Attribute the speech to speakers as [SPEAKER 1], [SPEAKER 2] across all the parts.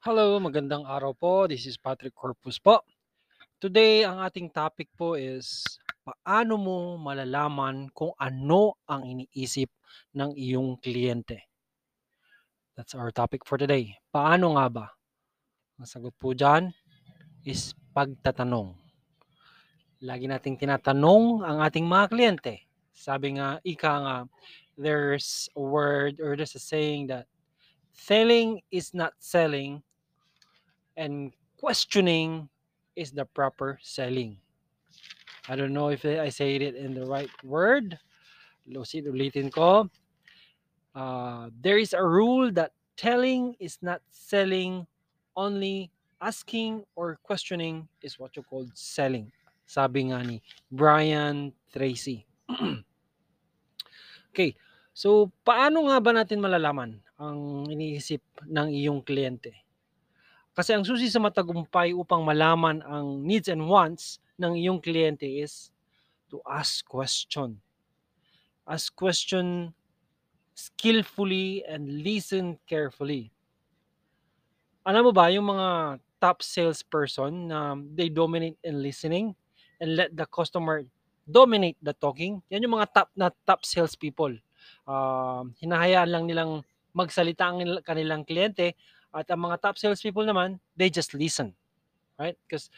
[SPEAKER 1] Hello, magandang araw po. This is Patrick Corpus po. Today, ang ating topic po is paano mo malalaman kung ano ang iniisip ng iyong kliyente? That's our topic for today. Paano nga ba? Ang sagot po dyan is pagtatanong. Lagi nating tinatanong ang ating mga kliyente. Sabi nga, ika nga, there's a word or there's a saying that selling is not selling and questioning is the proper selling. I don't know if I say it in the right word. Ulitin ko. Uh, there is a rule that telling is not selling, only asking or questioning is what you call selling. Sabi nga ni Brian Tracy. okay, so paano nga ba natin malalaman ang iniisip ng iyong kliyente? Kasi ang susi sa matagumpay upang malaman ang needs and wants ng iyong kliyente is to ask question. Ask question skillfully and listen carefully. Alam mo ba, yung mga top salesperson na they dominate in listening and let the customer dominate the talking, yan yung mga top na top salespeople. Uh, hinahayaan lang nilang magsalita ang kanilang kliyente at ang mga top salespeople naman, they just listen. Right? Because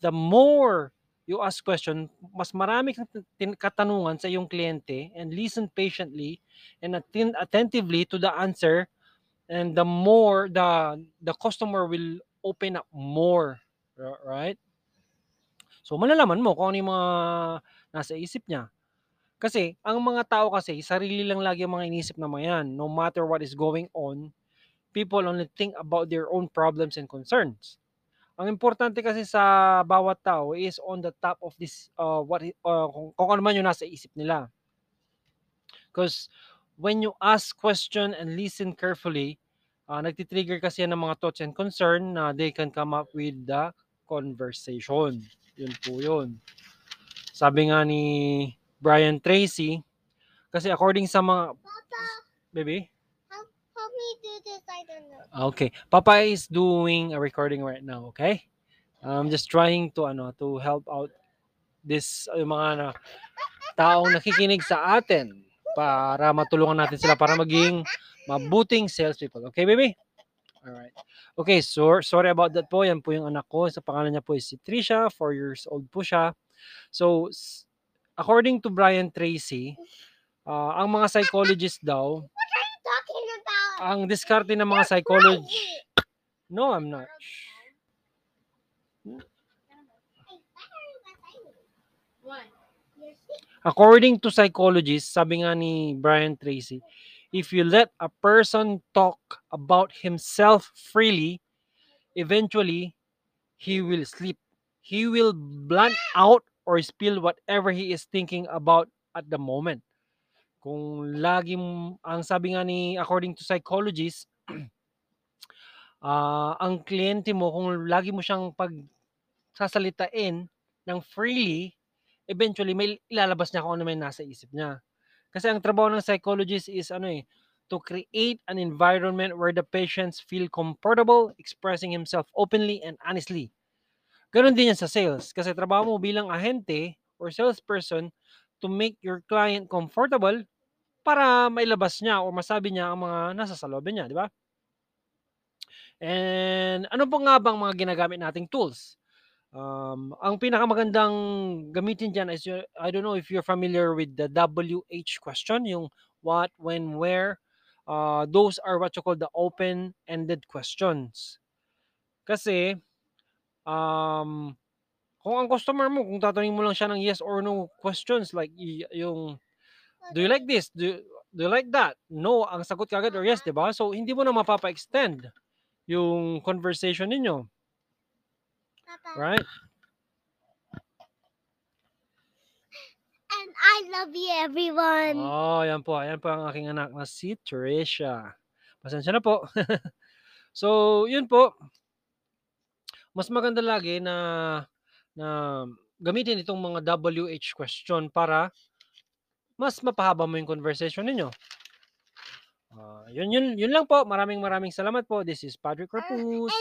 [SPEAKER 1] the more you ask question, mas marami kang katanungan sa iyong kliyente and listen patiently and attend attentively to the answer and the more the the customer will open up more right so malalaman mo kung ano yung mga nasa isip niya kasi ang mga tao kasi sarili lang lagi ang mga inisip na mga yan no matter what is going on people only think about their own problems and concerns. Ang importante kasi sa bawat tao is on the top of this uh, what uh, kung, kung ano man yung nasa isip nila. Because when you ask question and listen carefully, uh, nagtitrigger kasi yan ng mga thoughts and concern na they can come up with the conversation. Yun po yun. Sabi nga ni Brian Tracy, kasi according sa mga... Papa, baby?
[SPEAKER 2] Know.
[SPEAKER 1] Okay. Papa is doing a recording right now, okay? I'm just trying to ano to help out this uh, mga na, taong nakikinig sa atin para matulungan natin sila para maging mabuting salespeople. Okay, baby? All right. Okay, so sorry about that po. Yan po yung anak ko. Sa pangalan niya po is si Trisha. 4 years old po siya. So, according to Brian Tracy, uh, ang mga psychologists daw, ang diskarte ng mga psychology. No, I'm not. According to psychologists, sabi nga ni Brian Tracy, if you let a person talk about himself freely, eventually he will sleep. He will blunt out or spill whatever he is thinking about at the moment. Kung lagi ang sabi nga ni according to psychologists, ah, ang kliyente mo kung lagi mo siyang pagsasalitain ng freely, eventually may ilalabas niya kung ano may nasa isip niya. Kasi ang trabaho ng psychologist is ano eh, to create an environment where the patients feel comfortable expressing himself openly and honestly. Ganon din yan sa sales. Kasi trabaho mo bilang ahente or salesperson to make your client comfortable para mailabas niya o masabi niya ang mga nasa salobin niya, di ba? And ano po nga bang mga ginagamit nating tools? Um, ang pinakamagandang gamitin dyan is, I don't know if you're familiar with the WH question, yung what, when, where. Uh, those are what you call the open-ended questions. Kasi, um, kung ang customer mo, kung tatanungin mo lang siya ng yes or no questions, like yung do you like this? Do you, do you like that? No, ang sagot kagad or yes, 'di ba? So hindi mo na mapapa-extend yung conversation ninyo.
[SPEAKER 2] Papa.
[SPEAKER 1] Right?
[SPEAKER 2] And I love you, everyone.
[SPEAKER 1] Oh, yan po. Yan po ang aking anak na si Tricia. Pasensya na po. so, yun po. Mas maganda lagi na na gamitin itong mga WH question para mas mapahaba mo yung conversation ninyo. Ah, yun yun yun lang po. Maraming maraming salamat po. This is Patrick
[SPEAKER 2] Uh,
[SPEAKER 1] Rapus.